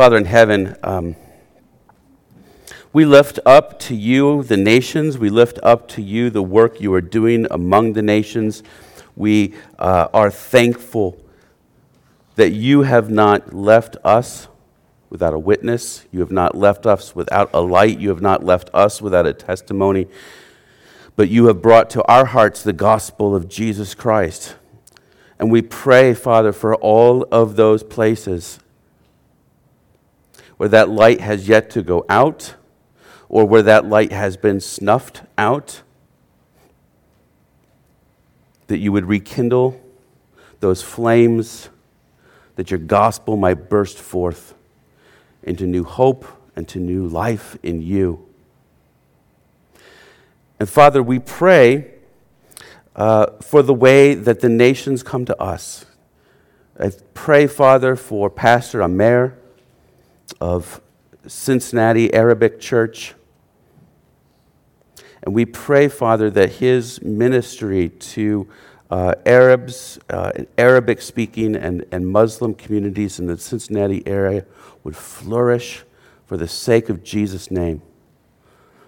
Father in heaven, um, we lift up to you the nations. We lift up to you the work you are doing among the nations. We uh, are thankful that you have not left us without a witness. You have not left us without a light. You have not left us without a testimony. But you have brought to our hearts the gospel of Jesus Christ. And we pray, Father, for all of those places where that light has yet to go out or where that light has been snuffed out, that you would rekindle those flames, that your gospel might burst forth into new hope and to new life in you. And Father, we pray uh, for the way that the nations come to us. I pray, Father, for Pastor Amer of Cincinnati Arabic Church. And we pray, Father, that his ministry to uh, Arabs, uh, Arabic speaking, and, and Muslim communities in the Cincinnati area would flourish for the sake of Jesus' name.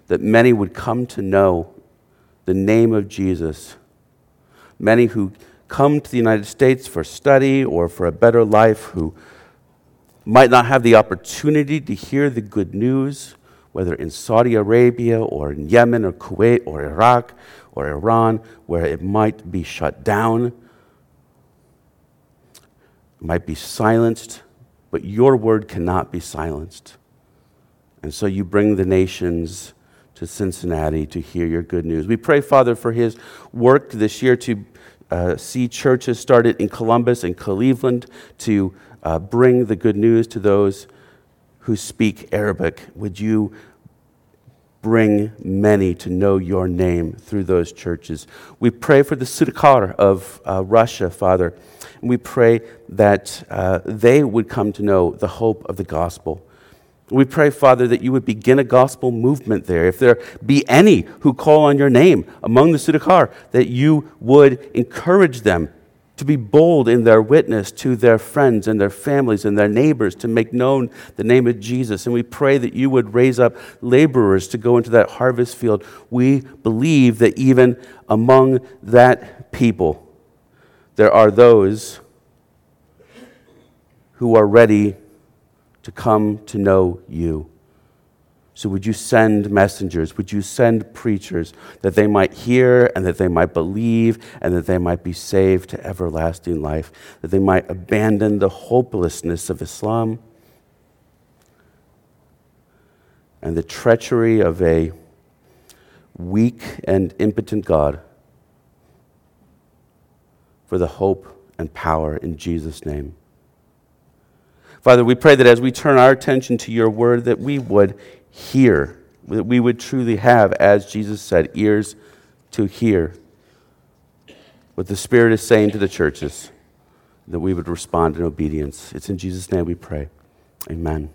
That many would come to know the name of Jesus. Many who come to the United States for study or for a better life, who might not have the opportunity to hear the good news, whether in Saudi Arabia or in Yemen or Kuwait or Iraq or Iran, where it might be shut down, might be silenced, but your word cannot be silenced. And so you bring the nations to Cincinnati to hear your good news. We pray, Father, for his work this year to uh, see churches started in Columbus and Cleveland to uh, bring the good news to those who speak Arabic. Would you bring many to know your name through those churches? We pray for the Sudakar of uh, Russia, Father. And we pray that uh, they would come to know the hope of the gospel. We pray, Father, that you would begin a gospel movement there. If there be any who call on your name among the Sudakar, that you would encourage them to be bold in their witness to their friends and their families and their neighbors to make known the name of Jesus. And we pray that you would raise up laborers to go into that harvest field. We believe that even among that people, there are those who are ready to come to know you. So, would you send messengers? Would you send preachers that they might hear and that they might believe and that they might be saved to everlasting life? That they might abandon the hopelessness of Islam and the treachery of a weak and impotent God for the hope and power in Jesus' name. Father, we pray that as we turn our attention to your word, that we would hear, that we would truly have, as Jesus said, ears to hear what the Spirit is saying to the churches, that we would respond in obedience. It's in Jesus' name we pray. Amen.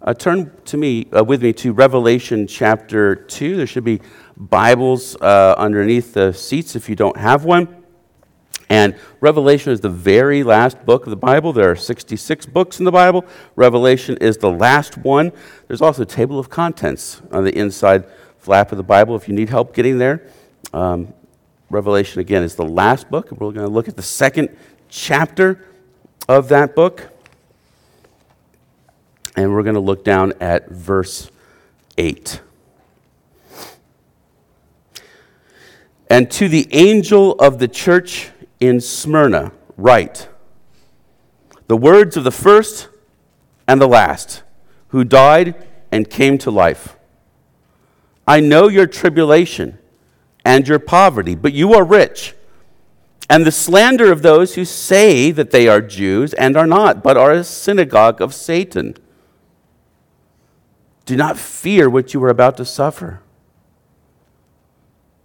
Uh, turn to me uh, with me to Revelation chapter 2. There should be Bibles uh, underneath the seats if you don't have one. And Revelation is the very last book of the Bible. There are 66 books in the Bible. Revelation is the last one. There's also a table of contents on the inside flap of the Bible if you need help getting there. Um, Revelation, again, is the last book. We're going to look at the second chapter of that book. And we're going to look down at verse 8. And to the angel of the church in Smyrna write the words of the first and the last who died and came to life. I know your tribulation and your poverty, but you are rich. And the slander of those who say that they are Jews and are not, but are a synagogue of Satan. Do not fear what you are about to suffer.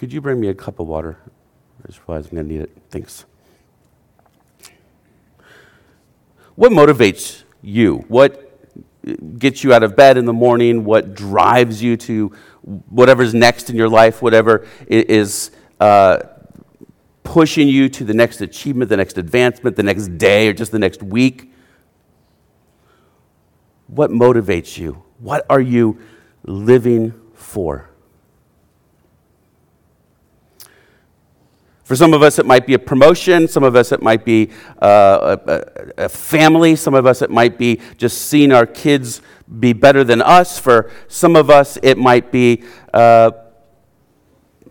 could you bring me a cup of water? I just realized I'm going to need it. Thanks. What motivates you? What gets you out of bed in the morning? What drives you to whatever's next in your life? Whatever is uh, pushing you to the next achievement, the next advancement, the next day, or just the next week? What motivates you? What are you living for? For some of us, it might be a promotion. Some of us, it might be uh, a, a, family. Some of us, it might be just seeing our kids be better than us. For some of us, it might be, uh,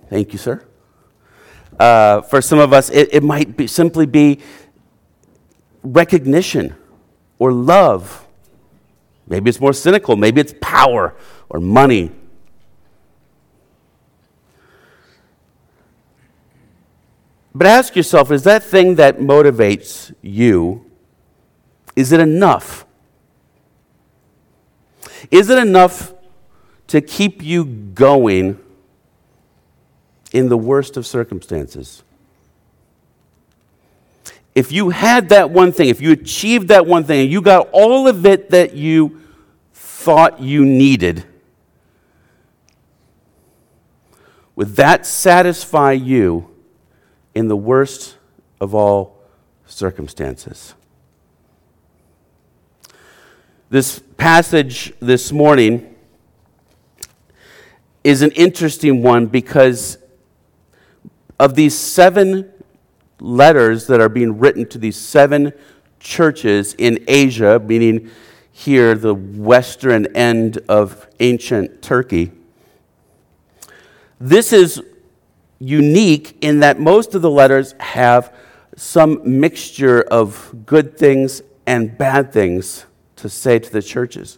thank you, sir. Uh, for some of us, it, it might be, simply be recognition or love. Maybe it's more cynical. Maybe it's power or money But ask yourself is that thing that motivates you, is it enough? Is it enough to keep you going in the worst of circumstances? If you had that one thing, if you achieved that one thing, and you got all of it that you thought you needed, would that satisfy you in the worst of all circumstances. This passage this morning is an interesting one because of these seven letters that are being written to these seven churches in Asia, meaning here the western end of ancient Turkey. This is unique in that most of the letters have some mixture of good things and bad things to say to the churches.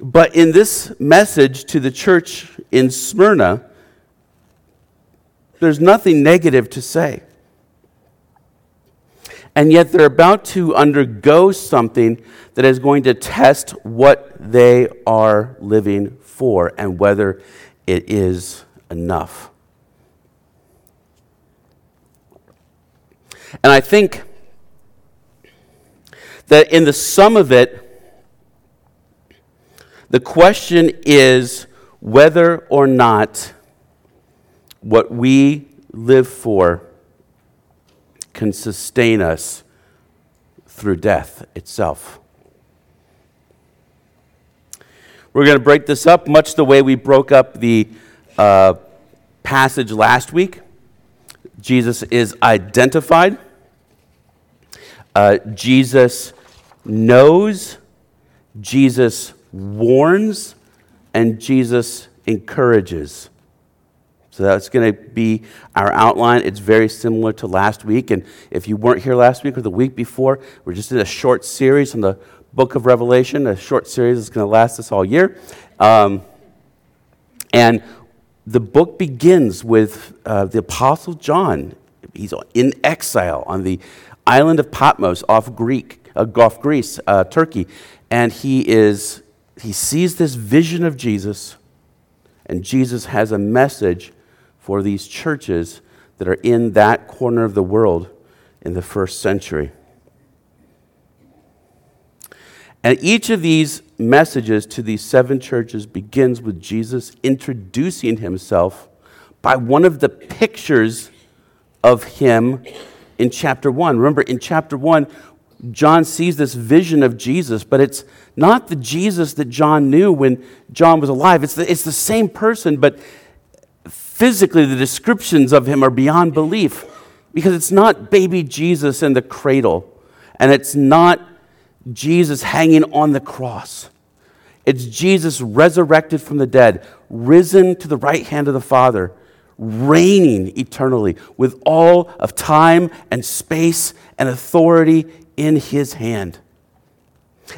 But in this message to the church in Smyrna, there's nothing negative to say. And yet they're about to undergo something that is going to test what they are living for and whether it is enough. And I think that in the sum of it, the question is whether or not what we live for can sustain us through death itself. We're going to break this up much the way we broke up the uh, passage last week. Jesus is identified. Uh, Jesus knows. Jesus warns. And Jesus encourages. So that's going to be our outline. It's very similar to last week. And if you weren't here last week or the week before, we're just in a short series on the book of Revelation, a short series that's going to last us all year. Um, and the book begins with uh, the Apostle John. He's in exile on the island of Patmos off Greek, uh, off Greece, uh, Turkey, and he is he sees this vision of Jesus, and Jesus has a message for these churches that are in that corner of the world in the first century. And each of these messages to these seven churches begins with Jesus introducing himself by one of the pictures of him in chapter 1. Remember, in chapter 1, John sees this vision of Jesus, but it's not the Jesus that John knew when John was alive. It's the, it's the same person, but physically the descriptions of him are beyond belief because it's not baby Jesus in the cradle, and it's not Jesus hanging on the cross. It's Jesus resurrected from the dead, risen to the right hand of the Father, reigning eternally with all of time and space and authority in his hand.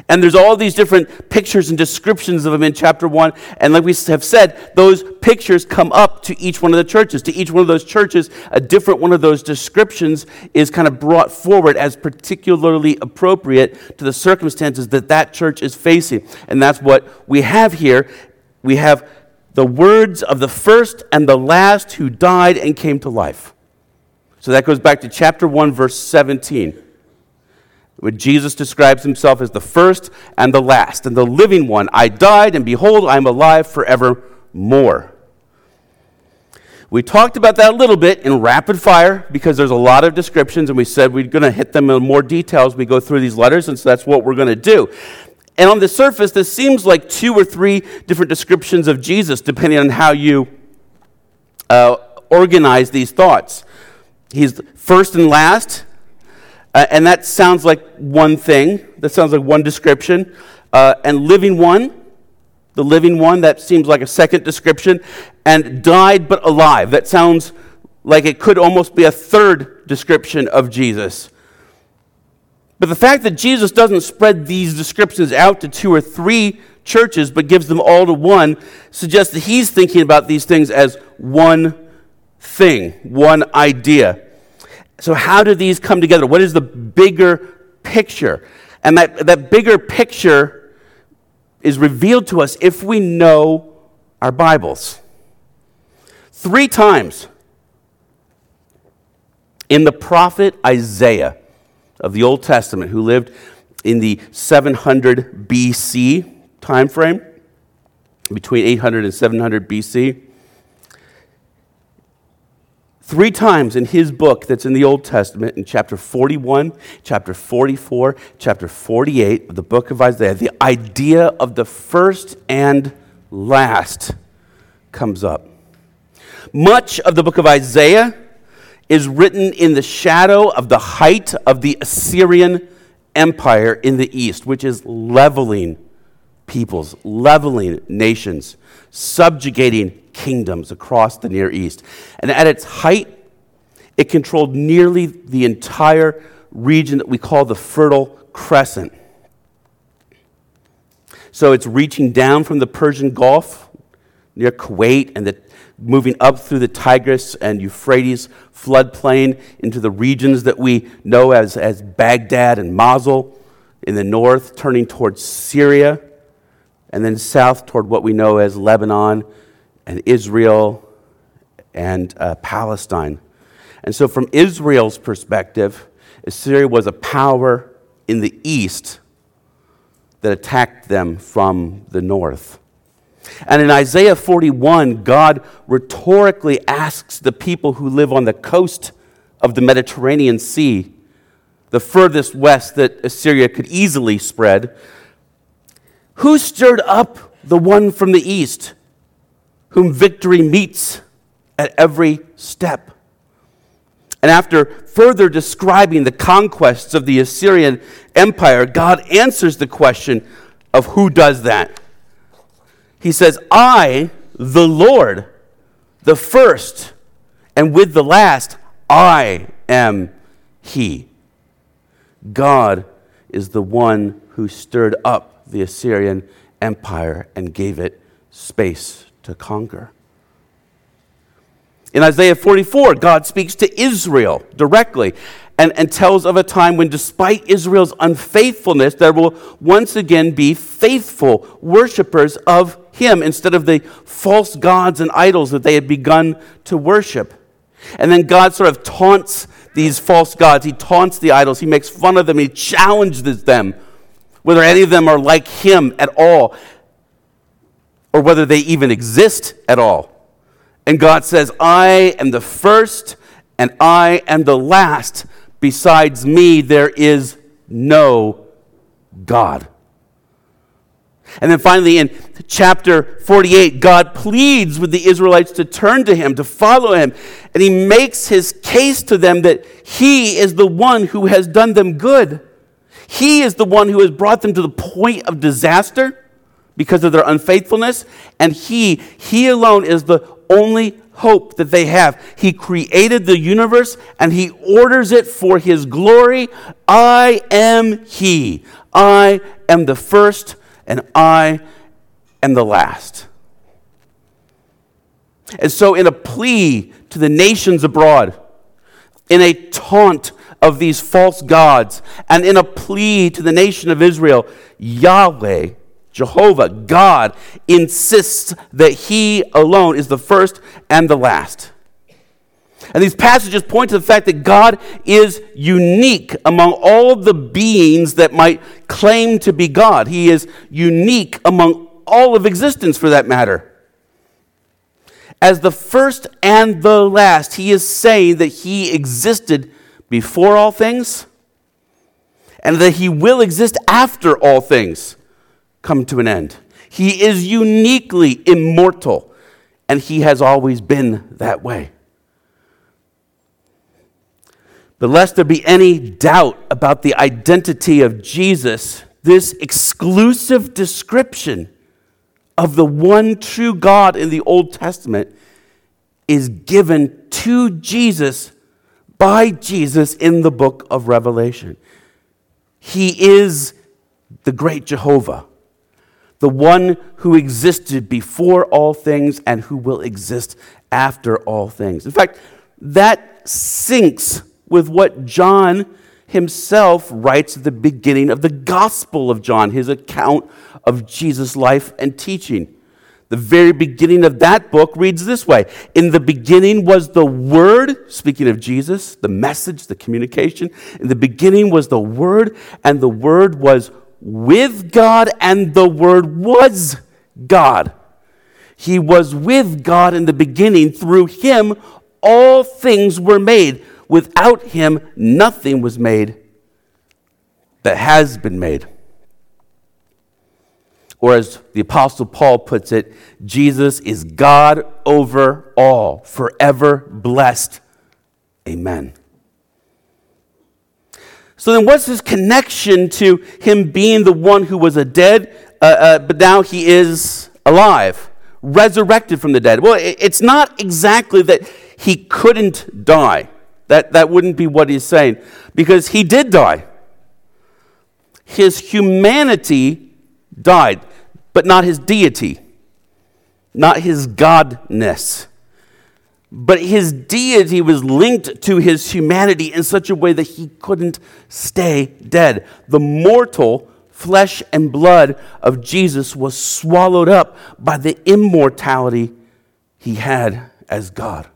And there's all these different pictures and descriptions of him in chapter 1. And like we have said, those pictures come up to each one of the churches. To each one of those churches, a different one of those descriptions is kind of brought forward as particularly appropriate to the circumstances that that church is facing. And that's what we have here. We have the words of the first and the last who died and came to life. So that goes back to chapter 1, verse 17, where Jesus describes himself as the first and the last, and the living one. I died, and behold, I am alive forevermore. We talked about that a little bit in rapid fire because there's a lot of descriptions, and we said we're going to hit them in more detail as we go through these letters, and so that's what we're going to do. And on the surface, this seems like two or three different descriptions of Jesus, depending on how you uh, organize these thoughts. He's first and last, uh, and that sounds like one thing. That sounds like one description. Uh, and living one, the living one, that seems like a second description. And died but alive, that sounds like it could almost be a third description of Jesus. But the fact that Jesus doesn't spread these descriptions out to two or three churches, but gives them all to one, suggests that he's thinking about these things as one thing, one idea. So, how do these come together? What is the bigger picture? And that, that bigger picture is revealed to us if we know our Bibles. Three times in the prophet Isaiah, of the Old Testament who lived in the 700 BC time frame, between 800 and 700 BC. Three times in his book that's in the Old Testament, in chapter 41, chapter 44, chapter 48 of the book of Isaiah, the idea of the first and last comes up. Much of the book of Isaiah is written in the shadow of the height of the Assyrian Empire in the east, which is leveling peoples, leveling nations, subjugating kingdoms across the Near East. And at its height, it controlled nearly the entire region that we call the Fertile Crescent. So it's reaching down from the Persian Gulf near Kuwait and the moving up through the Tigris and Euphrates floodplain into the regions that we know as, as Baghdad and Mosul in the north, turning towards Syria, and then south toward what we know as Lebanon and Israel and uh, Palestine. And so, from Israel's perspective, Assyria was a power in the east that attacked them from the north. And in Isaiah 41, God rhetorically asks the people who live on the coast of the Mediterranean Sea, the furthest west that Assyria could easily spread, who stirred up the one from the east, whom victory meets at every step? And after further describing the conquests of the Assyrian Empire, God answers the question of who does that. He says, I, the Lord, the first, and with the last, I am He. God is the one who stirred up the Assyrian Empire and gave it space to conquer. In Isaiah 44, God speaks to Israel directly and, and tells of a time when, despite Israel's unfaithfulness, there will once again be faithful worshippers of Him instead of the false gods and idols that they had begun to worship. And then God sort of taunts these false gods. He taunts the idols. He makes fun of them. He challenges them, whether any of them are like Him at all, or whether they even exist at all. And God says, I am the first and I am the last. Besides me, there is no God. And then finally, in chapter 48, God pleads with the Israelites to turn to Him, to follow Him. And He makes His case to them that He is the one who has done them good. He is the one who has brought them to the point of disaster because of their unfaithfulness. And He, He alone is the only hope that they have. He created the universe and He orders it for His glory. I am He. I am the first and I am the last. And so, in a plea to the nations abroad, in a taunt of these false gods, and in a plea to the nation of Israel, Yahweh, Jehovah, God, insists that He alone is the first and the last. And these passages point to the fact that God is unique among all the beings that might claim to be God. He is unique among all of existence, for that matter. As the first and the last, He is saying that He existed before all things and that He will exist after all things come to an end. He is uniquely immortal, and He has always been that way. But lest there be any doubt about the identity of Jesus, this exclusive description of the one true God in the Old Testament is given to Jesus by Jesus in the book of Revelation. He is the great Jehovah, the one who existed before all things and who will exist after all things. In fact, that syncs with what John himself writes at the beginning of the Gospel of John, his account of Jesus' life and teaching. The very beginning of that book reads this way In the beginning was the Word, speaking of Jesus, the message, the communication. In the beginning was the Word, and the Word was with God, and the Word was God. He was with God in the beginning. Through him, all things were made. Without him, nothing was made that has been made. Or as the Apostle Paul puts it, Jesus is God over all, forever blessed. Amen. So then, what's his connection to him being the one who was a dead, uh, uh, but now he is alive, resurrected from the dead? Well, it's not exactly that he couldn't die. That, that wouldn't be what he's saying, because he did die. His humanity died, but not his deity, not his godness. But his deity was linked to his humanity in such a way that he couldn't stay dead. The mortal flesh and blood of Jesus was swallowed up by the immortality he had as God.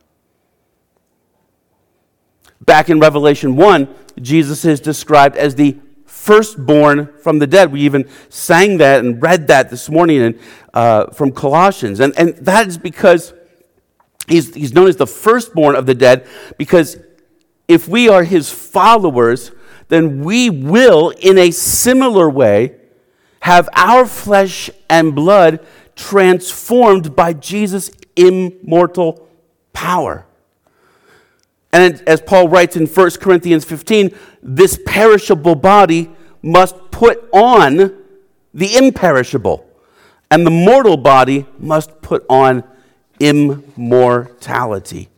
Back in Revelation 1, Jesus is described as the firstborn from the dead. We even sang that and read that this morning in, uh, from Colossians. And, and that is because he's, he's known as the firstborn of the dead, because if we are his followers, then we will, in a similar way, have our flesh and blood transformed by Jesus' immortal power. And as Paul writes in 1 Corinthians 15, this perishable body must put on the imperishable, and the mortal body must put on immortality.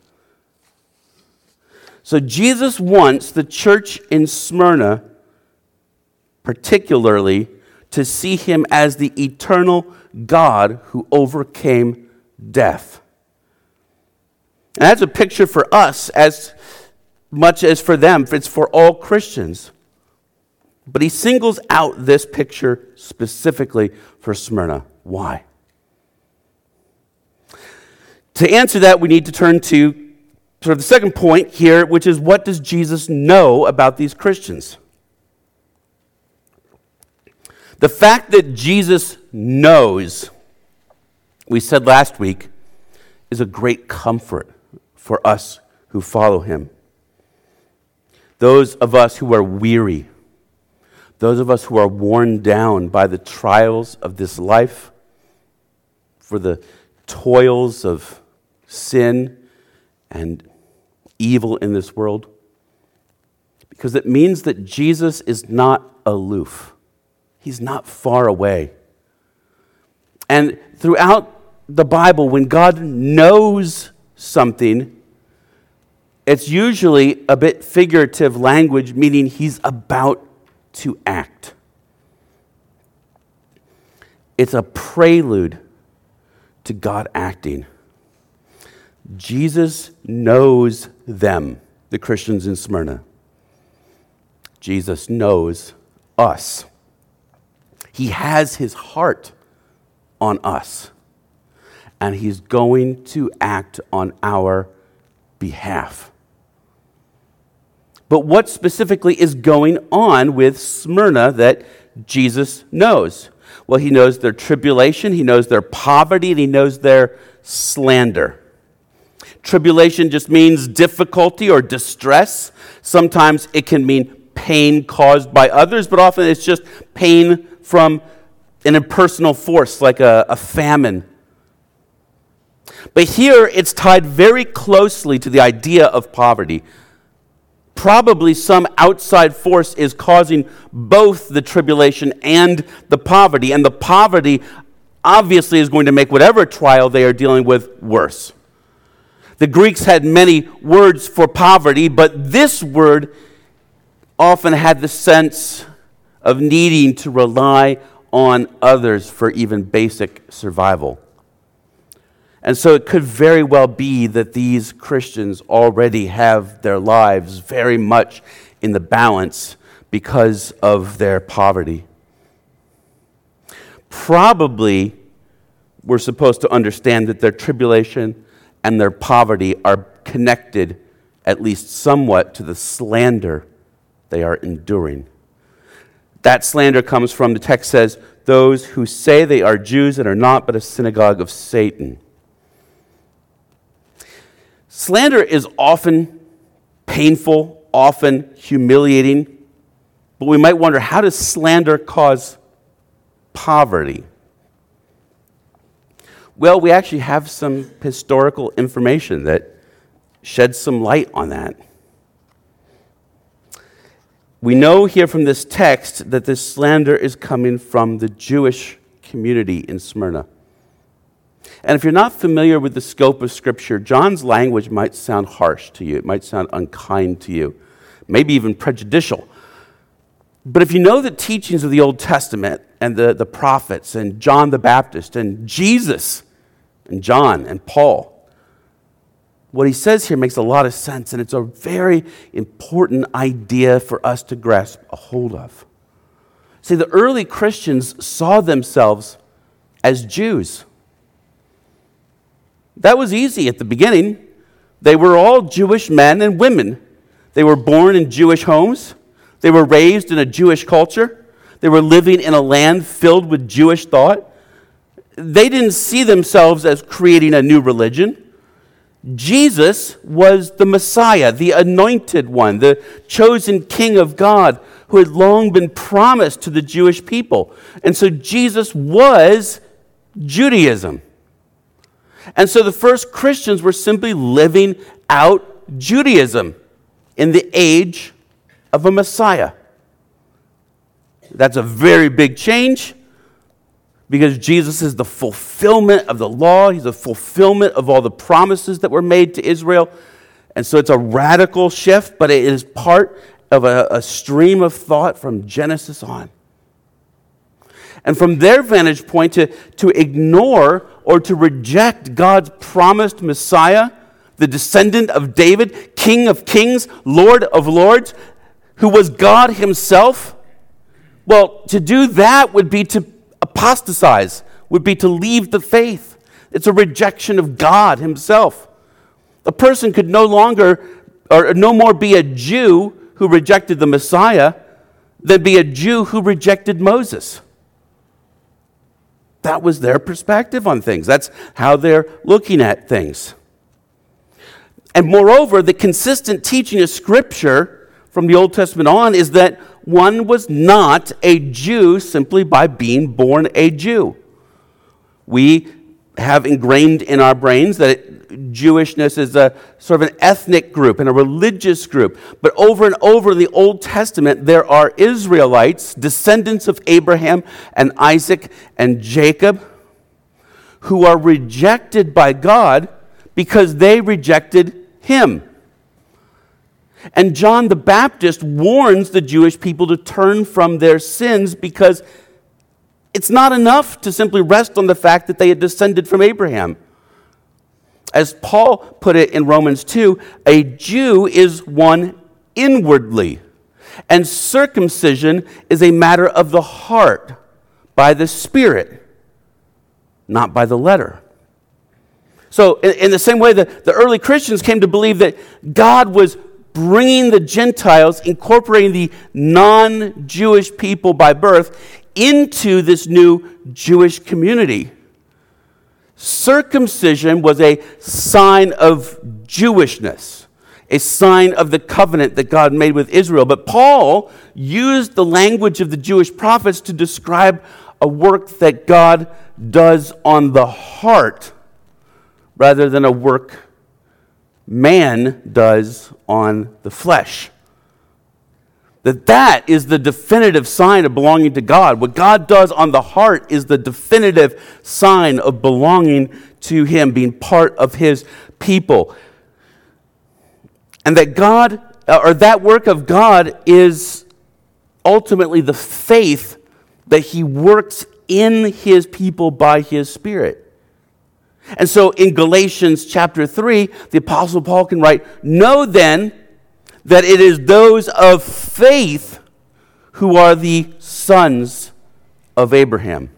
So Jesus wants the church in Smyrna, particularly, to see him as the eternal God who overcame death. And that's a picture for us as much as for them. It's for all Christians. But he singles out this picture specifically for Smyrna. Why? To answer that, we need to turn to sort of the second point here, which is what does Jesus know about these Christians? The fact that Jesus knows, we said last week, is a great comfort for us who follow him. Those of us who are weary, those of us who are worn down by the trials of this life, for the toils of sin and evil in this world, because it means that Jesus is not aloof. He's not far away. And throughout the Bible, when God knows something, it's usually a bit figurative language, meaning he's about to act. it's a prelude to God acting. Jesus knows them, the Christians in Smyrna. Jesus knows us. He has his heart on us, and he's going to act on our behalf. But what specifically is going on with Smyrna that Jesus knows? Well, he knows their tribulation, he knows their poverty, and he knows their slander. Tribulation just means difficulty or distress. Sometimes it can mean pain caused by others, but often it's just pain from an impersonal force like a, a famine. But here it's tied very closely to the idea of poverty probably some outside force is causing both the tribulation and the poverty. And the poverty obviously is going to make whatever trial they are dealing with worse. The Greeks had many words for poverty, but this word often had the sense of needing to rely on others for even basic survival. And so it could very well be that these Christians already have their lives very much in the balance because of their poverty. Probably we're supposed to understand that their tribulation and their poverty are connected, at least somewhat, to the slander they are enduring. That slander comes from, the text says, those who say they are Jews and are not, but a synagogue of Satan. Slander is often painful, often humiliating, but we might wonder how does slander cause poverty? Well, we actually have some historical information that sheds some light on that. We know here from this text that this slander is coming from the Jewish community in Smyrna. And if you're not familiar with the scope of Scripture, John's language might sound harsh to you. It might sound unkind to you, maybe even prejudicial. But if you know the teachings of the Old Testament and the, the prophets and John the Baptist and Jesus and John and Paul, what he says here makes a lot of sense, and it's a very important idea for us to grasp a hold of. See, the early Christians saw themselves as Jews. That was easy at the beginning. They were all Jewish men and women. They were born in Jewish homes. They were raised in a Jewish culture. They were living in a land filled with Jewish thought. They didn't see themselves as creating a new religion. Jesus was the Messiah, the anointed one, the chosen king of God who had long been promised to the Jewish people. And so Jesus was Judaism. And so the first Christians were simply living out Judaism in the age of a Messiah. That's a very big change because Jesus is the fulfillment of the law, He's the fulfillment of all the promises that were made to Israel. And so it's a radical shift, but it is part of a, a stream of thought from Genesis on. And from their vantage point, to, to ignore or to reject God's promised Messiah, the descendant of David, King of kings, Lord of lords, who was God himself, well, to do that would be to apostatize, would be to leave the faith. It's a rejection of God himself. A person could no longer or no more be a Jew who rejected the Messiah than be a Jew who rejected Moses. That was their perspective on things. That's how they're looking at things. And moreover, the consistent teaching of Scripture from the Old Testament on is that one was not a Jew simply by being born a Jew. We have ingrained in our brains that Jewishness is a sort of an ethnic group and a religious group. But over and over in the Old Testament, there are Israelites, descendants of Abraham and Isaac and Jacob, who are rejected by God because they rejected him. And John the Baptist warns the Jewish people to turn from their sins because it's not enough to simply rest on the fact that they had descended from Abraham. As Paul put it in Romans 2, a Jew is one inwardly, and circumcision is a matter of the heart by the Spirit, not by the letter. So, in, the same way that the early Christians came to believe that God was bringing the Gentiles, incorporating the non Jewish people by birth into this new Jewish community. Circumcision was a sign of Jewishness, a sign of the covenant that God made with Israel. But Paul used the language of the Jewish prophets to describe a work that God does on the heart rather than a work man does on the flesh. That that is the definitive sign of belonging to God. What God does on the heart is the definitive sign of belonging to him, being part of his people. And that God uh, or that work of God is ultimately the faith that he works in his people by his spirit. And so in Galatians chapter 3, the Apostle Paul can write, Know then that it is those of faith who are the sons of Abraham.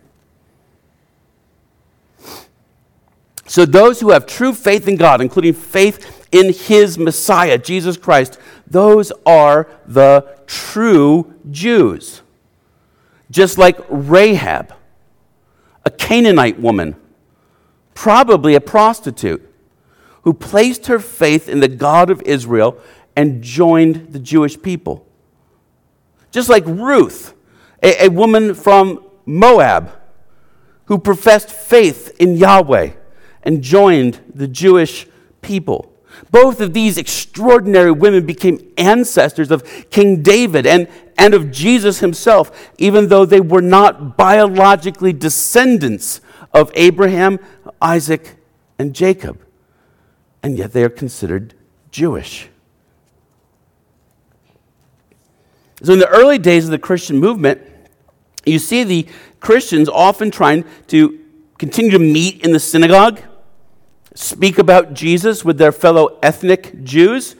So, those who have true faith in God, including faith in his Messiah, Jesus Christ, those are the true Jews. Just like Rahab, a Canaanite woman probably a prostitute, who placed her faith in the God of Israel and joined the Jewish people. Just like Ruth, a, a woman from Moab, who professed faith in Yahweh and joined the Jewish people. Both of these extraordinary women became ancestors of King David and, and of Jesus himself, even though they were not biologically descendants of Abraham, Isaac, and Jacob. And yet they are considered Jewish. So, in the early days of the Christian movement, you see the Christians often trying to continue to meet in the synagogue, speak about Jesus with their fellow ethnic Jews,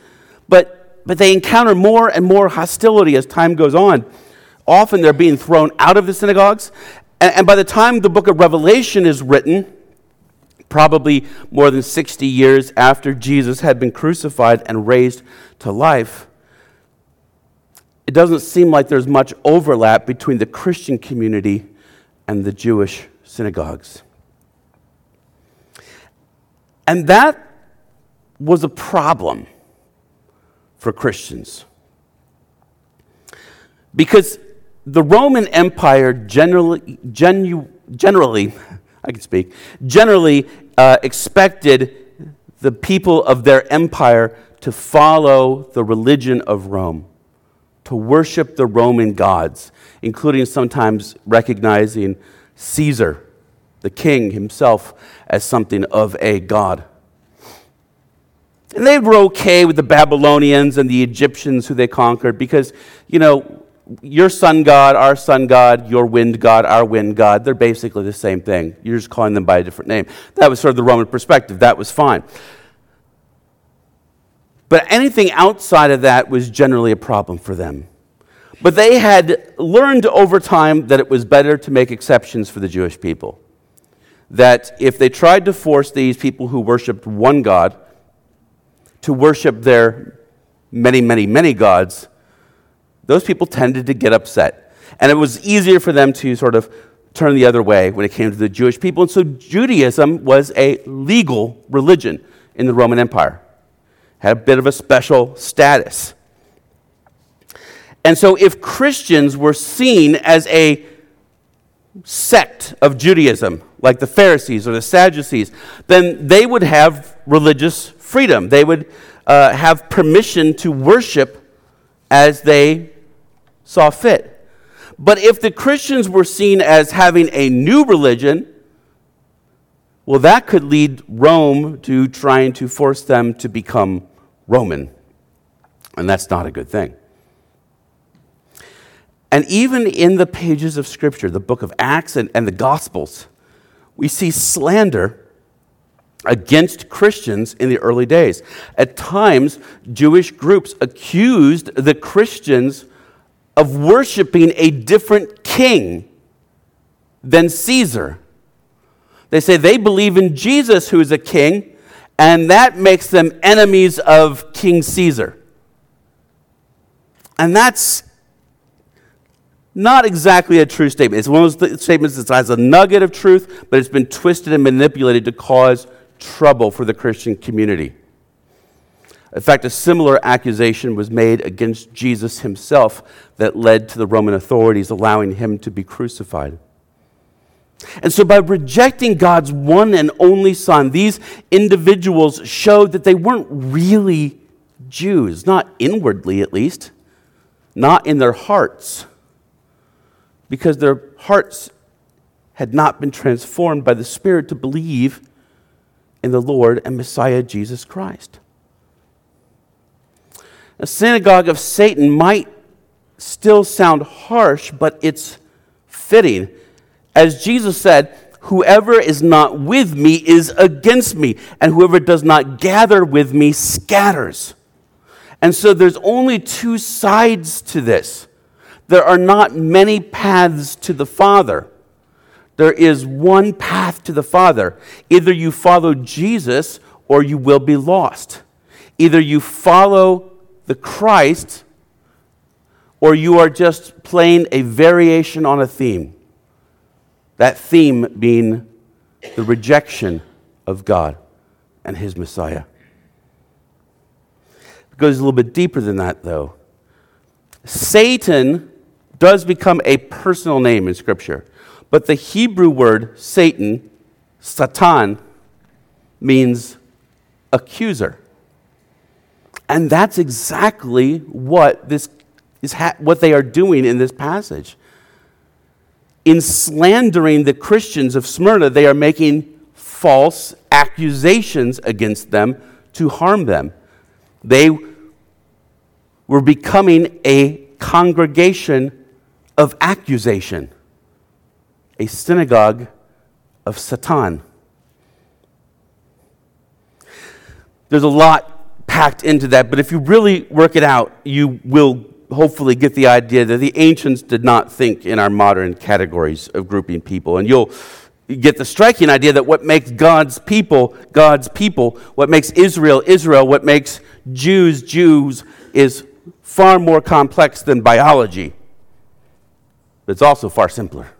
but, but they encounter more and more hostility as time goes on. Often they're being thrown out of the synagogues, and, and by the time the book of Revelation is written, probably more than 60 years after Jesus had been crucified and raised to life, it doesn't seem like there's much overlap between the Christian community and the Jewish synagogues. And that was a problem for Christians. Because the Roman Empire generally, genu, generally I can speak, generally uh, expected the people of their empire to follow the religion of Rome, to worship the Roman gods, including sometimes recognizing Caesar, the king himself, as something of a god. And they were okay with the Babylonians and the Egyptians who they conquered because, you know, your sun god, our sun god, your wind god, our wind god, they're basically the same thing. You're just calling them by a different name. That was sort of the Roman perspective. That was fine. But anything outside of that was generally a problem for them. But they had learned over time that it was better to make exceptions for the Jewish people. That if they tried to force these people who worshiped one God to worship their many, many, many gods, those people tended to get upset. And it was easier for them to sort of turn the other way when it came to the Jewish people. And so Judaism was a legal religion in the Roman Empire, had a bit of a special status. And so if Christians were seen as a sect of Judaism, like the Pharisees or the Sadducees, then they would have religious freedom. They would uh, have permission to worship as they saw fit. But if the Christians were seen as having a new religion, well, that could lead Rome to trying to force them to become Roman. And that's not a good thing. And even in the pages of Scripture, the book of Acts and, and the Gospels, we see slander against Christians in the early days. At times, Jewish groups accused the Christians of worshiping a different king than Caesar. They say they believe in Jesus, who is a king, and that makes them enemies of King Caesar. And that's not exactly a true statement. It's one of those statements that has a nugget of truth, but it's been twisted and manipulated to cause trouble for the Christian community. In fact, a similar accusation was made against Jesus himself that led to the Roman authorities allowing him to be crucified. And so, by rejecting God's one and only Son, these individuals showed that they weren't really Jews, not inwardly at least, not in their hearts, because their hearts had not been transformed by the Spirit to believe in the Lord and Messiah Jesus Christ. A synagogue of Satan might still sound harsh, but it's fitting. As Jesus said, Whoever is not with me is against me, and whoever does not gather with me scatters. And so there's only two sides to this. There are not many paths to the Father. There is one path to the Father. Either you follow Jesus or you will be lost. Either you follow the Christ or you are just playing a variation on a theme. That theme being the rejection of God and his Messiah. It goes a little bit deeper than that, though. Satan does become a personal name in Scripture. But the Hebrew word Satan, Satan, means accuser. And that's exactly what, this is ha- what they are doing in this passage. In slandering the Christians of Smyrna, they are making false accusations against them to harm them. They were becoming a congregation of accusation a synagogue of Satan. There's a lot packed into that, but if you really work it out, you will hopefully get the idea that the ancients did not think in our modern categories of grouping people. And you'll get the striking idea that what makes God's people God's people, what makes Israel Israel, what makes Jews Jews, is far more complex than biology. But it's also far simpler.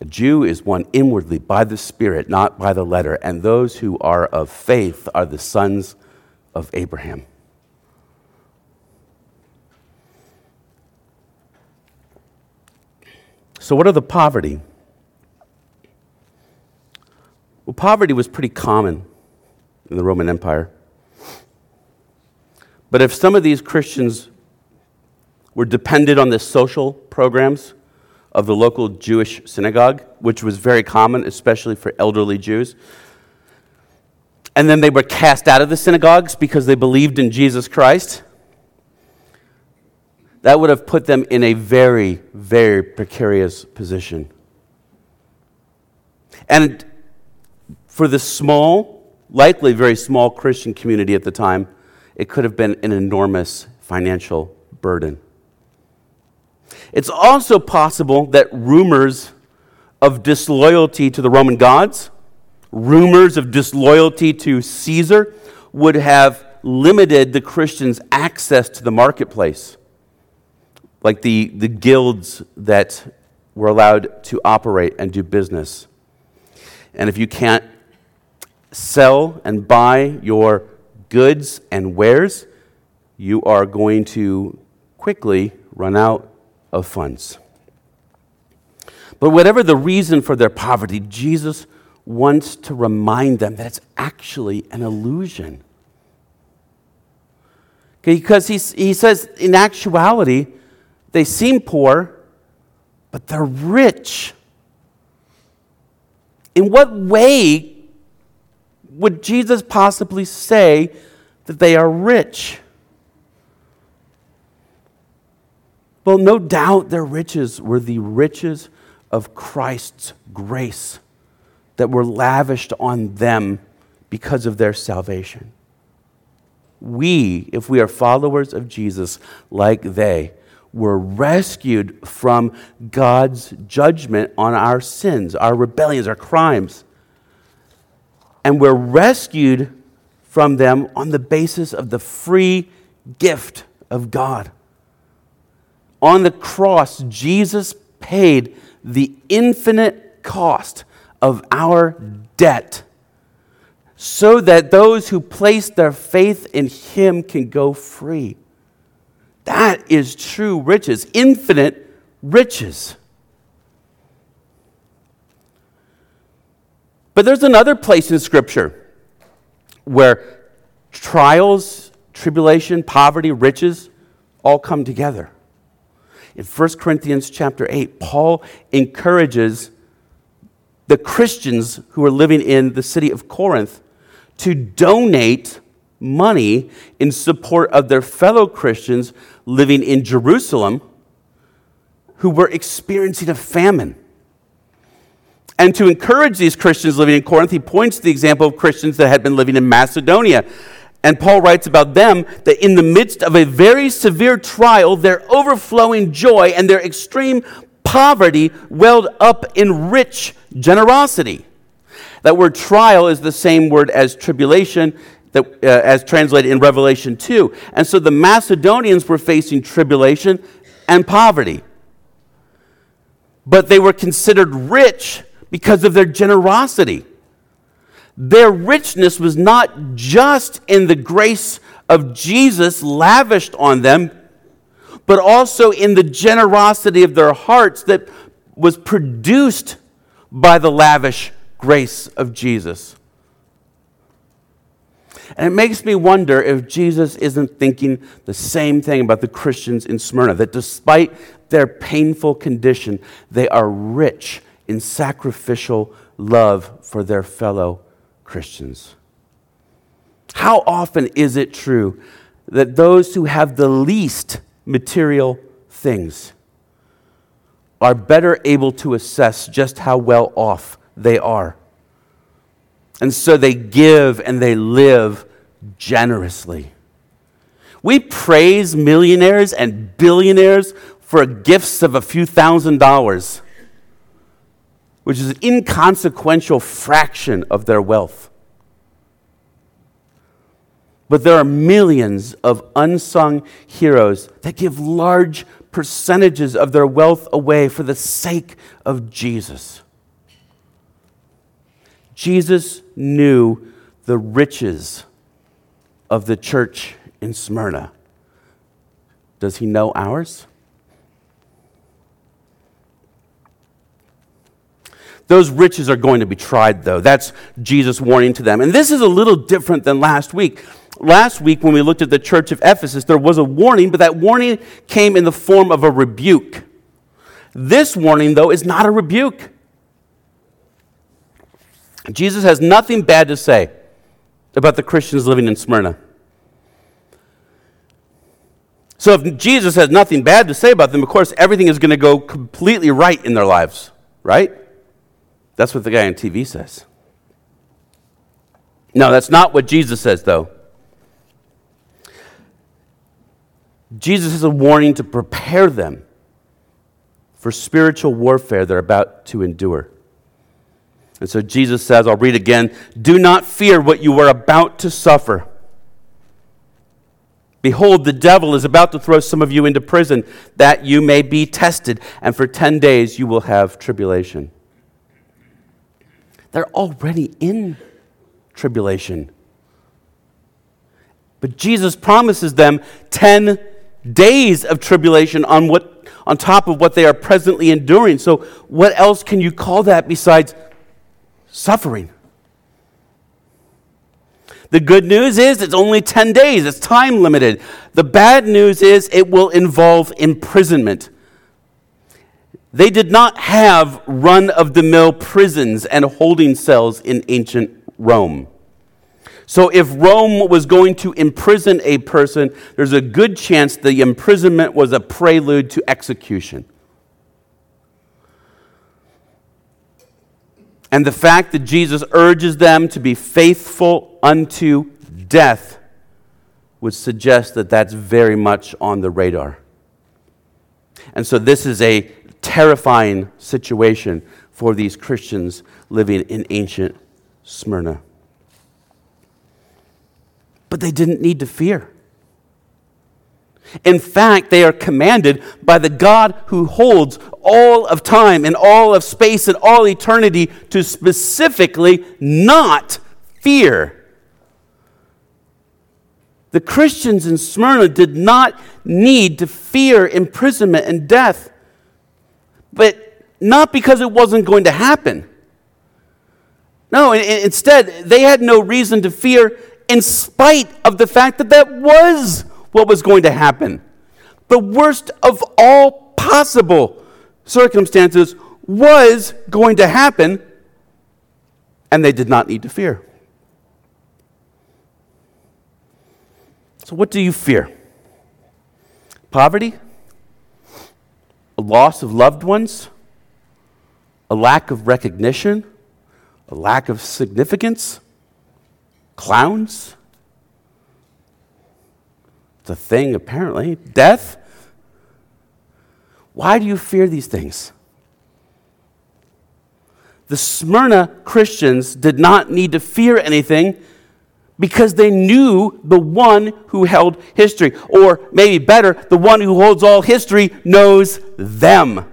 A Jew is one inwardly by the Spirit, not by the letter, and those who are of faith are the sons of Abraham. So, what are the poverty? Well, poverty was pretty common in the Roman Empire. But if some of these Christians were dependent on the social programs of the local Jewish synagogue, which was very common, especially for elderly Jews. And then they were cast out of the synagogues because they believed in Jesus Christ. That would have put them in a very, very precarious position. And for the small, likely very small Christian community at the time, it could have been an enormous financial burden. It's also possible that rumors of disloyalty to the Roman gods, rumors of disloyalty to Caesar, would have limited the Christians' access to the marketplace, like the, the guilds that were allowed to operate and do business. And if you can't sell and buy your goods and wares, you are going to quickly run out of funds. But whatever the reason for their poverty, Jesus wants to remind them that it's actually an illusion. Because he, he says, in actuality, they seem poor, but they're rich. In what way would Jesus possibly say that they are rich? Well, no doubt their riches were the riches of Christ's grace that were lavished on them because of their salvation. We, if we are followers of Jesus like they, were rescued from God's judgment on our sins, our rebellions, our crimes. And we're rescued from them on the basis of the free gift of God. On the cross, Jesus paid the infinite cost of our debt so that those who place their faith in Him can go free. That is true riches, infinite riches. But there's another place in Scripture where trials, tribulation, poverty, riches all come together. In 1 Corinthians chapter 8, Paul encourages the Christians who were living in the city of Corinth to donate money in support of their fellow Christians living in Jerusalem who were experiencing a famine. And to encourage these Christians living in Corinth, he points to the example of Christians that had been living in Macedonia. And Paul writes about them that in the midst of a very severe trial, their overflowing joy and their extreme poverty welled up in rich generosity. That word trial is the same word as tribulation, that, uh, as translated in Revelation 2. And so the Macedonians were facing tribulation and poverty. But they were considered rich because of their generosity. Their richness was not just in the grace of Jesus lavished on them, but also in the generosity of their hearts that was produced by the lavish grace of Jesus. And it makes me wonder if Jesus isn't thinking the same thing about the Christians in Smyrna, that despite their painful condition, they are rich in sacrificial love for their fellow Christians. How often is it true that those who have the least material things are better able to assess just how well off they are? And so they give and they live generously. We praise millionaires and billionaires for gifts of a few thousand dollars which is an inconsequential fraction of their wealth. But there are millions of unsung heroes that give large percentages of their wealth away for the sake of Jesus. Jesus knew the riches of the church in Smyrna. Does he know ours? Those riches are going to be tried, though. That's Jesus' warning to them. And this is a little different than last week. Last week, when we looked at the church of Ephesus, there was a warning, but that warning came in the form of a rebuke. This warning, though, is not a rebuke. Jesus has nothing bad to say about the Christians living in Smyrna. So, if Jesus has nothing bad to say about them, of course, everything is going to go completely right in their lives, right? That's what the guy on TV says. No, that's not what Jesus says, though. Jesus is a warning to prepare them for spiritual warfare they're about to endure. And so Jesus says, I'll read again Do not fear what you are about to suffer. Behold, the devil is about to throw some of you into prison that you may be tested, and for 10 days you will have tribulation. They're already in tribulation. But Jesus promises them 10 days of tribulation on, what, on top of what they are presently enduring. So, what else can you call that besides suffering? The good news is it's only 10 days, it's time limited. The bad news is it will involve imprisonment. They did not have run of the mill prisons and holding cells in ancient Rome. So, if Rome was going to imprison a person, there's a good chance the imprisonment was a prelude to execution. And the fact that Jesus urges them to be faithful unto death would suggest that that's very much on the radar. And so, this is a terrifying situation for these Christians living in ancient Smyrna but they didn't need to fear. In fact, they are commanded by the God who holds all of time and all of space and all eternity to specifically not fear. The Christians in Smyrna did not need to fear imprisonment and death, but not because it wasn't going to happen. No, instead, they had no reason to fear in spite of the fact that that was what was going to happen. The worst of all possible circumstances was going to happen, and they did not need to fear. So, what do you fear? Poverty? A loss of loved ones? A lack of recognition? A lack of significance? Clowns? It's a thing, apparently. Death? Why do you fear these things? The Smyrna Christians did not need to fear anything because they knew the one who held history. Or maybe better, the one who holds all history knows them.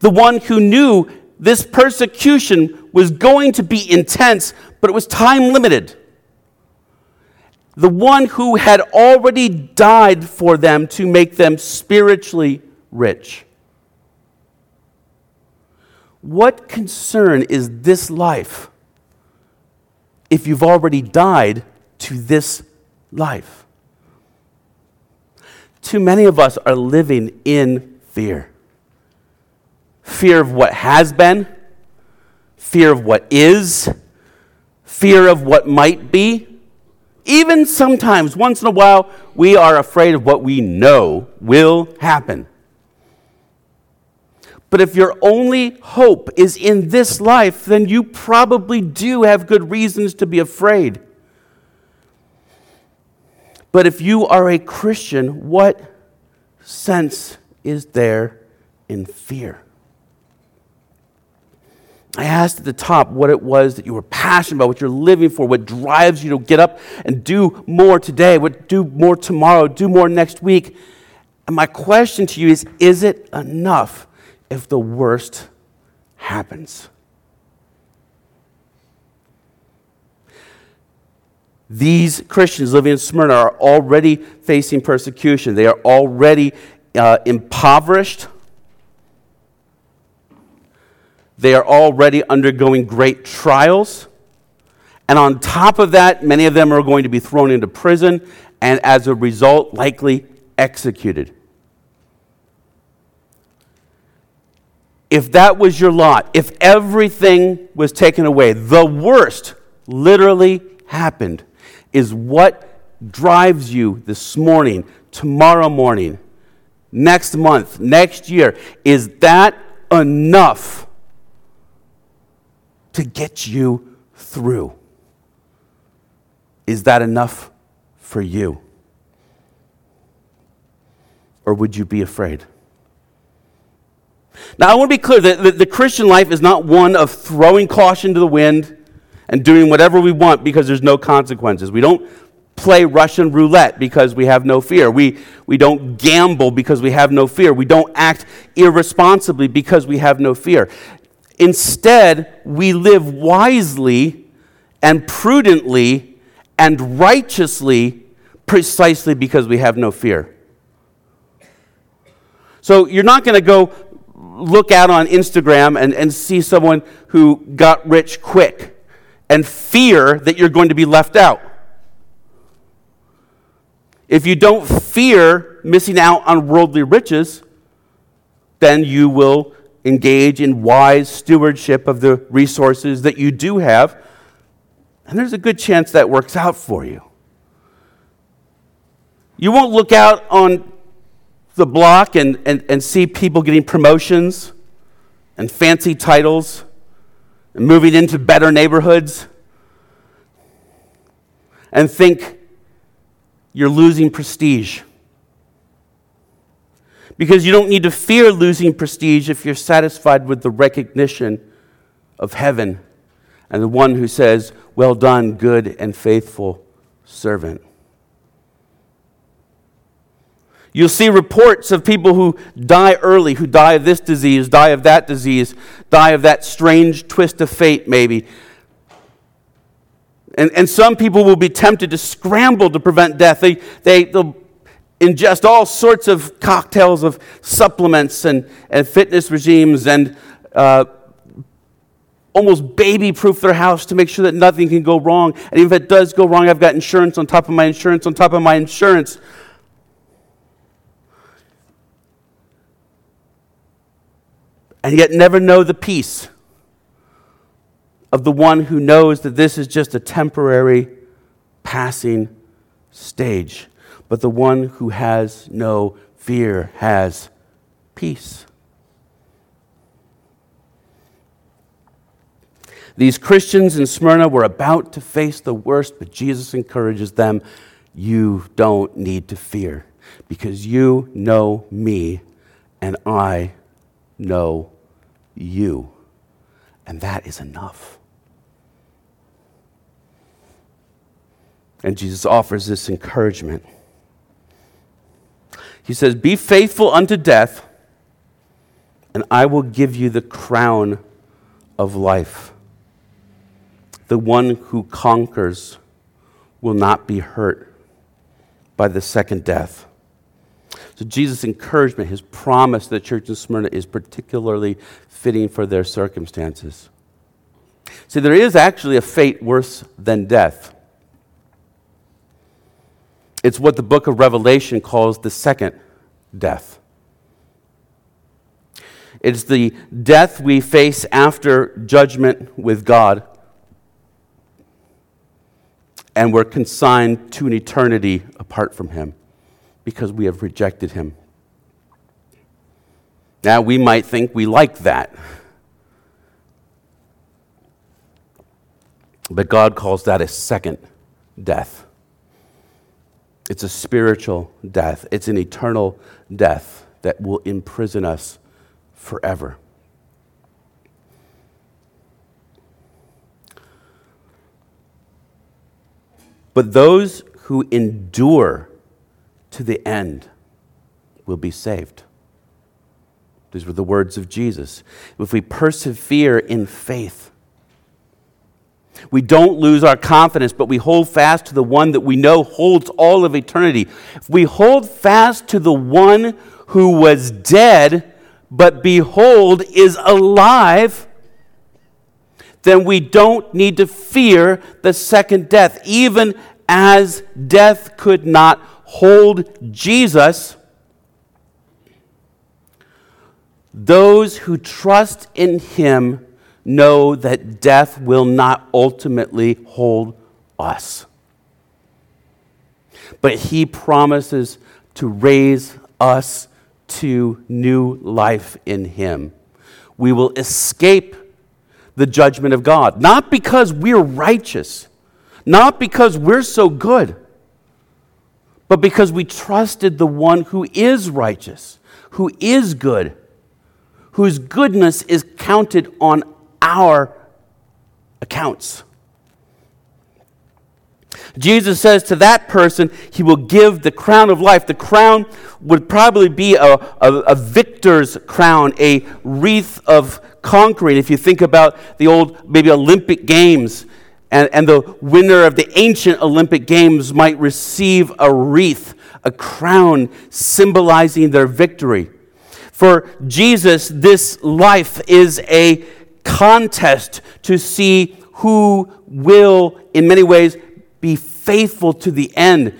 The one who knew this persecution was going to be intense, but it was time limited. The one who had already died for them to make them spiritually rich. What concern is this life if you've already died to this life? Too many of us are living in fear fear of what has been, fear of what is, fear of what might be. Even sometimes, once in a while, we are afraid of what we know will happen. But if your only hope is in this life, then you probably do have good reasons to be afraid. But if you are a Christian, what sense is there in fear? I asked at the top what it was that you were passionate about, what you're living for, what drives you to get up and do more today, what do more tomorrow, do more next week. And my question to you is is it enough if the worst happens? These Christians living in Smyrna are already facing persecution. They are already uh, impoverished they are already undergoing great trials. And on top of that, many of them are going to be thrown into prison and, as a result, likely executed. If that was your lot, if everything was taken away, the worst literally happened, is what drives you this morning, tomorrow morning, next month, next year. Is that enough? To get you through. Is that enough for you? Or would you be afraid? Now, I want to be clear that the, Christian life is not one of throwing caution to the wind and doing whatever we want because there's no consequences. We don't play Russian roulette because we have no fear. We, we don't gamble because we have no fear. We don't act irresponsibly because we have no fear. Instead, we live wisely and prudently and righteously precisely because we have no fear. So you're not going to go look out on Instagram and, and see someone who got rich quick and fear that you're going to be left out. If you don't fear missing out on worldly riches, then you will engage in wise stewardship of the resources that you do have. And there's a good chance that works out for you. You won't look out on the block and, and, and see people getting promotions and fancy titles and moving into better neighborhoods and think you're losing prestige. Because you don't need to fear losing prestige if you're satisfied with the recognition of heaven and the one who says, Well done, good and faithful servant. You'll see reports of people who die early, who die of this disease, die of that disease, die of that strange twist of fate, maybe. And, and some people will be tempted to scramble to prevent death. They, they, they'll ingest all sorts of cocktails of supplements and, and fitness regimes and uh, almost baby proof their house to make sure that nothing can go wrong. And if it does go wrong, I've got insurance on top of my insurance on top of my insurance. and yet never know the peace of the one who knows that this is just a temporary passing stage. But the one who has no fear has peace. These Christians in Smyrna were about to face the worst, but Jesus encourages them you don't need to fear because you know me and I know you. And that is enough. And Jesus offers this encouragement. He says, Be faithful unto death, and I will give you the crown of life. The one who conquers will not be hurt by the second death. So, Jesus' encouragement, his promise to the church in Smyrna is particularly fitting for their circumstances. See, there is actually a fate worse than death. It's what the book of Revelation calls the second death. It's the death we face after judgment with God, and we're consigned to an eternity apart from Him because we have rejected him. Now, we might think we like that. But God calls that a second death. It's a spiritual death, it's an eternal death that will imprison us forever. But those who endure to the end will be saved. These were the words of Jesus. If we persevere in faith, we don't lose our confidence, but we hold fast to the one that we know holds all of eternity. If we hold fast to the one who was dead, but behold, is alive, then we don't need to fear the second death, even as death could not hold Jesus, those who trust in him know that death will not ultimately hold us. But he promises to raise us to new life in him. We will escape the judgment of God, not because we're righteous, not because we're so good but because we trusted the one who is righteous, who is good, whose goodness is counted on our accounts. Jesus says to that person, He will give the crown of life. The crown would probably be a, a, a, victor's crown, a wreath of conquering. If you think about the old, maybe Olympic Games, and, and the winner of the ancient Olympic Games might receive a wreath, a crown symbolizing their victory. For Jesus, this life is a contest to see who will, in many ways, be faithful to the end.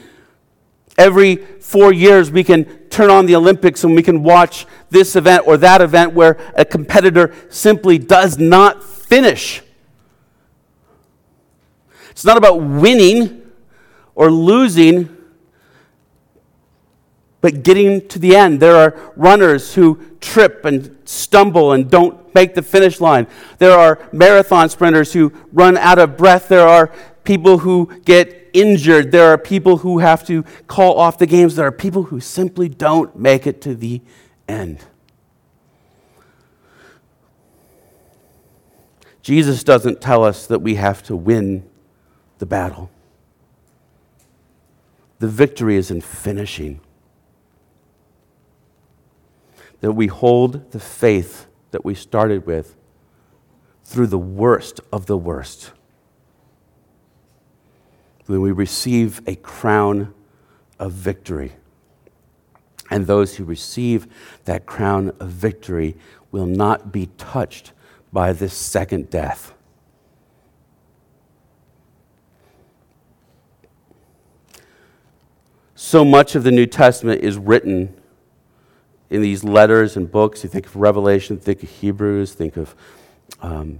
Every four years, we can turn on the Olympics and we can watch this event or that event where a competitor simply does not finish It's not about winning or losing, but getting to the end. There are runners who trip and stumble and don't make the finish line. There are marathon sprinters who run out of breath. There are people who get injured. There are people who have to call off the games. There are people who simply don't make it to the end. Jesus doesn't tell us that we have to win the battle. The victory is in finishing. That we hold the faith that we started with through the worst of the worst. Then we receive a crown of victory. And those who receive that crown of victory will not be touched by this second death. So much of the New Testament is written in these letters and books. You think of Revelation, think of Hebrews, think of um,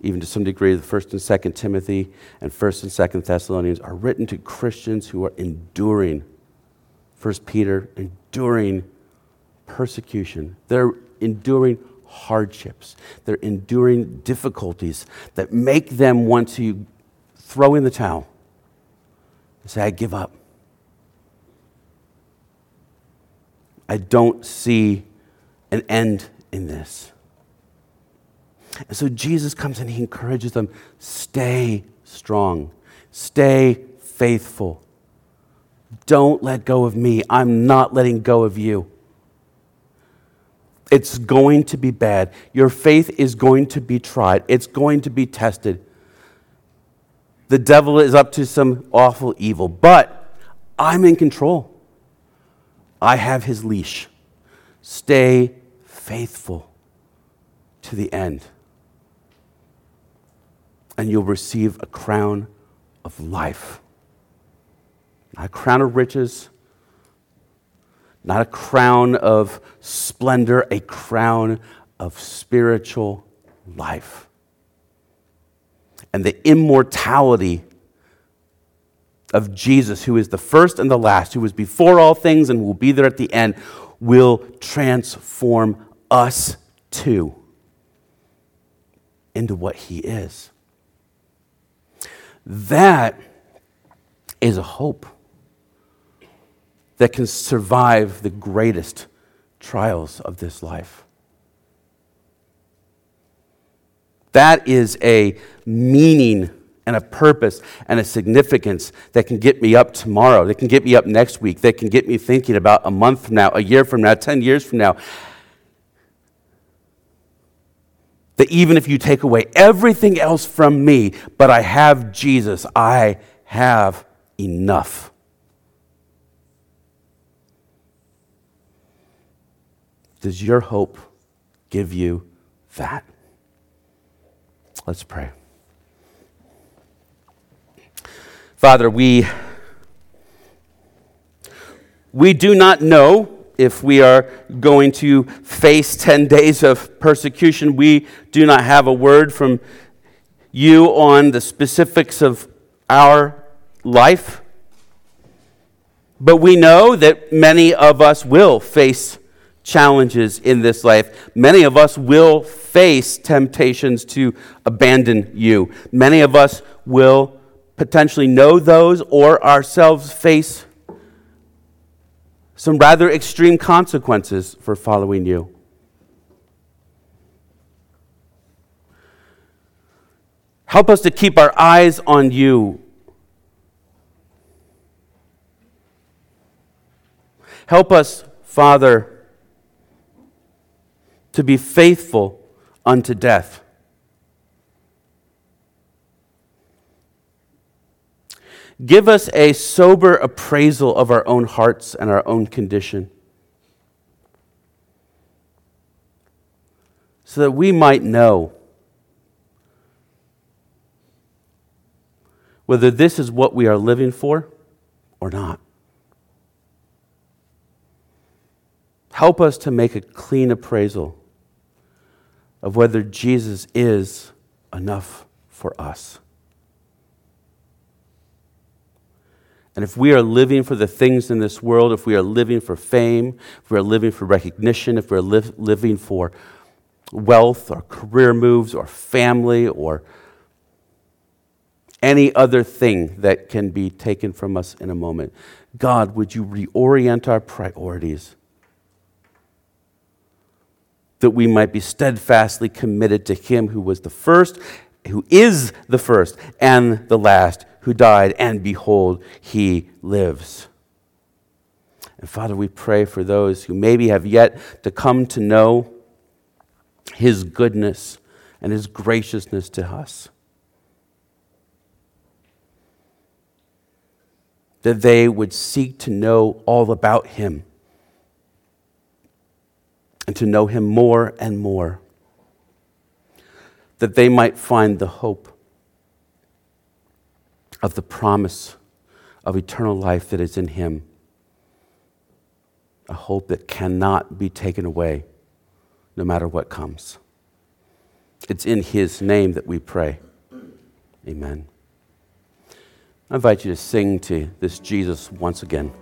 even to some degree the First and Second Timothy and First and Second Thessalonians are written to Christians who are enduring. First Peter, enduring persecution. They're enduring hardships, they're enduring difficulties that make them want to throw in the towel and say, I give up. I don't see an end in this. And so Jesus comes and he encourages them stay strong, stay faithful. Don't let go of me. I'm not letting go of you. It's going to be bad. Your faith is going to be tried, it's going to be tested. The devil is up to some awful evil, but I'm in control. I have his leash. Stay faithful to the end, and you'll receive a crown of life. Not a crown of riches, not a crown of splendor, a crown of spiritual life. And the immortality of Jesus, who is the first and the last, who was before all things and will be there at the end, will transform us too into what he is. That is a hope that can survive the greatest trials of this life. That is a meaning and a purpose and a significance that can get me up tomorrow, that can get me up next week, that can get me thinking about a month from now, a year from now, 10 years from now. That even if you take away everything else from me, but I have Jesus, I have enough. Does your hope give you that? Let's pray. Father, we, we do not know if we are going to face 10 days of persecution. We do not have a word from you on the specifics of our life. But we know that many of us will face challenges in this life. Many of us will face temptations to abandon you. Many of us will potentially know those or ourselves face some rather extreme consequences for following you. Help us to keep our eyes on you. Help us, Father to be faithful unto death. Give us a sober appraisal of our own hearts and our own condition so that we might know whether this is what we are living for or not. Help us to make a clean appraisal of whether Jesus is enough for us. And if we are living for the things in this world, if we are living for fame, if we are living for recognition, if we're li- living for wealth or career moves or family or any other thing that can be taken from us in a moment, God, would you reorient our priorities? That we might be steadfastly committed to Him who was the first, who is the first, and the last, who died, and behold, He lives. And Father, we pray for those who maybe have yet to come to know His goodness and His graciousness to us. that they would seek to know all about him and to know him more and more, that they might find the hope of the promise of eternal life that is in him, a hope that cannot be taken away no matter what comes. It's in his name that we pray. Amen. I invite you to sing to this Jesus once again.